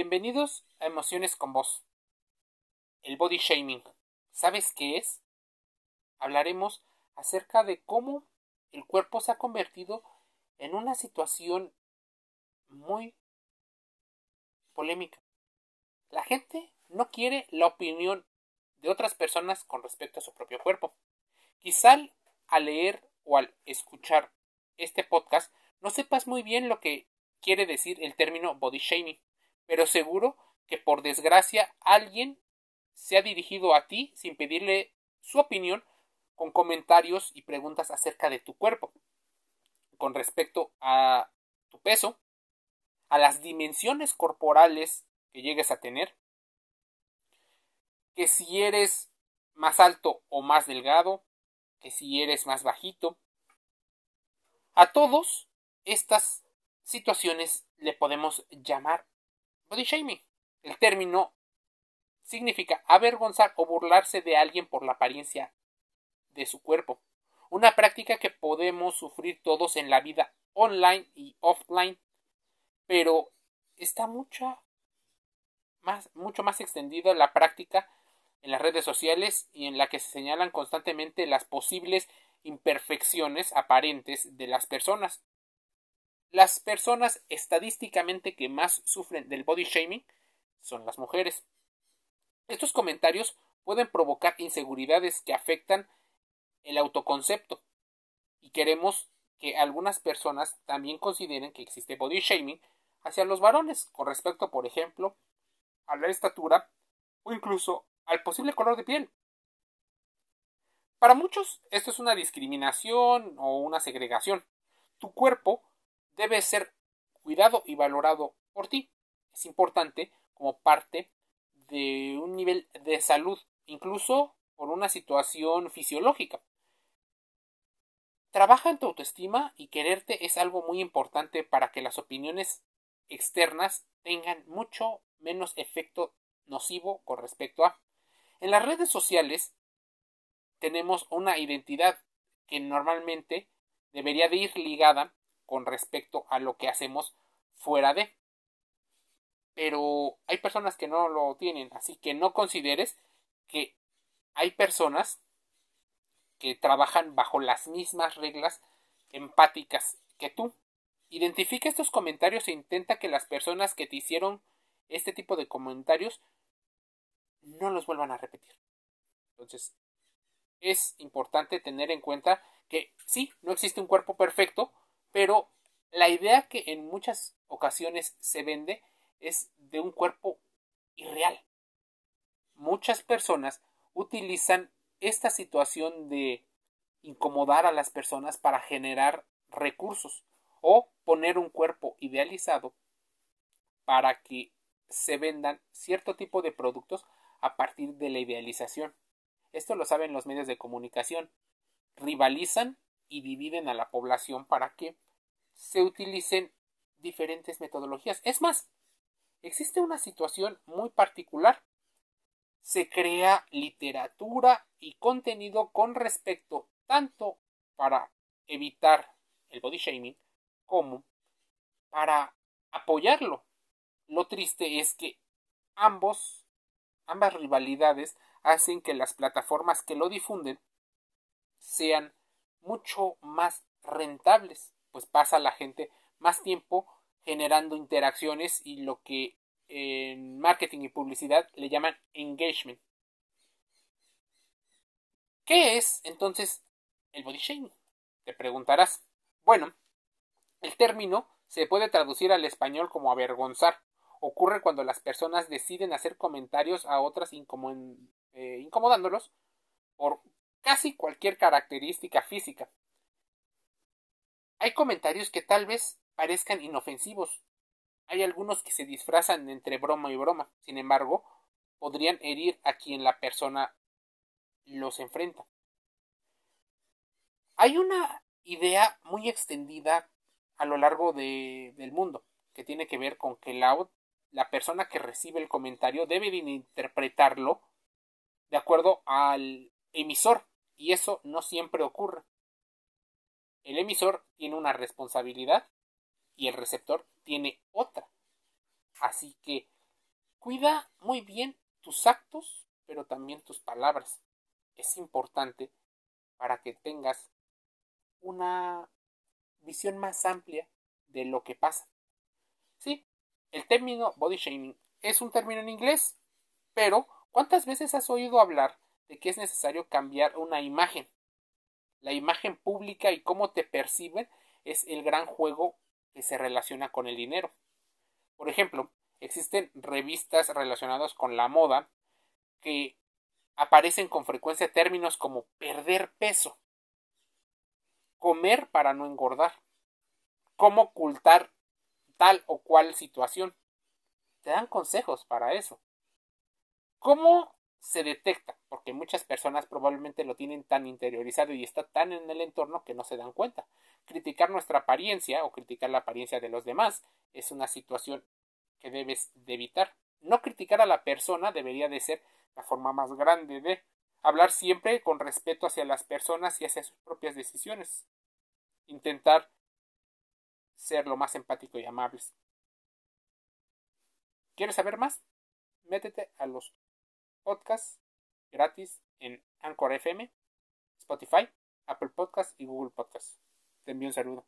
Bienvenidos a Emociones con Voz. El body shaming. ¿Sabes qué es? Hablaremos acerca de cómo el cuerpo se ha convertido en una situación muy polémica. La gente no quiere la opinión de otras personas con respecto a su propio cuerpo. Quizá al leer o al escuchar este podcast no sepas muy bien lo que quiere decir el término body shaming pero seguro que por desgracia alguien se ha dirigido a ti sin pedirle su opinión con comentarios y preguntas acerca de tu cuerpo, con respecto a tu peso, a las dimensiones corporales que llegues a tener, que si eres más alto o más delgado, que si eres más bajito. A todos estas situaciones le podemos llamar Body shaming. El término significa avergonzar o burlarse de alguien por la apariencia de su cuerpo. Una práctica que podemos sufrir todos en la vida online y offline, pero está mucho más, mucho más extendida la práctica en las redes sociales y en la que se señalan constantemente las posibles imperfecciones aparentes de las personas. Las personas estadísticamente que más sufren del body shaming son las mujeres. Estos comentarios pueden provocar inseguridades que afectan el autoconcepto y queremos que algunas personas también consideren que existe body shaming hacia los varones con respecto, por ejemplo, a la estatura o incluso al posible color de piel. Para muchos esto es una discriminación o una segregación. Tu cuerpo debe ser cuidado y valorado por ti. Es importante como parte de un nivel de salud, incluso por una situación fisiológica. Trabaja en tu autoestima y quererte es algo muy importante para que las opiniones externas tengan mucho menos efecto nocivo con respecto a. En las redes sociales tenemos una identidad que normalmente debería de ir ligada con respecto a lo que hacemos fuera de. Pero hay personas que no lo tienen, así que no consideres que hay personas que trabajan bajo las mismas reglas empáticas que tú. Identifica estos comentarios e intenta que las personas que te hicieron este tipo de comentarios no los vuelvan a repetir. Entonces, es importante tener en cuenta que sí, no existe un cuerpo perfecto, pero la idea que en muchas ocasiones se vende es de un cuerpo irreal. Muchas personas utilizan esta situación de incomodar a las personas para generar recursos o poner un cuerpo idealizado para que se vendan cierto tipo de productos a partir de la idealización. Esto lo saben los medios de comunicación. Rivalizan y dividen a la población para que se utilicen diferentes metodologías. Es más, existe una situación muy particular. Se crea literatura y contenido con respecto tanto para evitar el body shaming como para apoyarlo. Lo triste es que ambos, ambas rivalidades hacen que las plataformas que lo difunden sean mucho más rentables, pues pasa la gente más tiempo generando interacciones y lo que en marketing y publicidad le llaman engagement. ¿Qué es entonces el body shaming? Te preguntarás. Bueno, el término se puede traducir al español como avergonzar. Ocurre cuando las personas deciden hacer comentarios a otras eh, incomodándolos por casi cualquier característica física. Hay comentarios que tal vez parezcan inofensivos. Hay algunos que se disfrazan entre broma y broma. Sin embargo, podrían herir a quien la persona los enfrenta. Hay una idea muy extendida a lo largo del mundo que tiene que ver con que la, la persona que recibe el comentario debe de interpretarlo de acuerdo al emisor y eso no siempre ocurre. El emisor tiene una responsabilidad y el receptor tiene otra. Así que Cuida muy bien tus actos, pero también tus palabras. Es importante para que tengas una visión más amplia de lo que pasa. Sí, el término body shaming es un término en inglés, pero ¿cuántas veces has oído hablar de que es necesario cambiar una imagen? La imagen pública y cómo te perciben es el gran juego que se relaciona con el dinero. Por ejemplo, existen revistas relacionadas con la moda que aparecen con frecuencia términos como perder peso, comer para no engordar, cómo ocultar tal o cual situación. Te dan consejos para eso. ¿Cómo se detecta? Porque muchas personas probablemente lo tienen tan interiorizado y está tan en el entorno que no se dan cuenta. Criticar nuestra apariencia o criticar la apariencia de los demás es una situación que debes de evitar. No criticar a la persona debería de ser la forma más grande de hablar siempre con respeto hacia las personas y hacia sus propias decisiones. Intentar ser lo más empático y amables. ¿Quieres saber más? Métete a los podcasts gratis en Anchor FM, Spotify, Apple Podcasts y Google Podcasts. Te envío un saludo.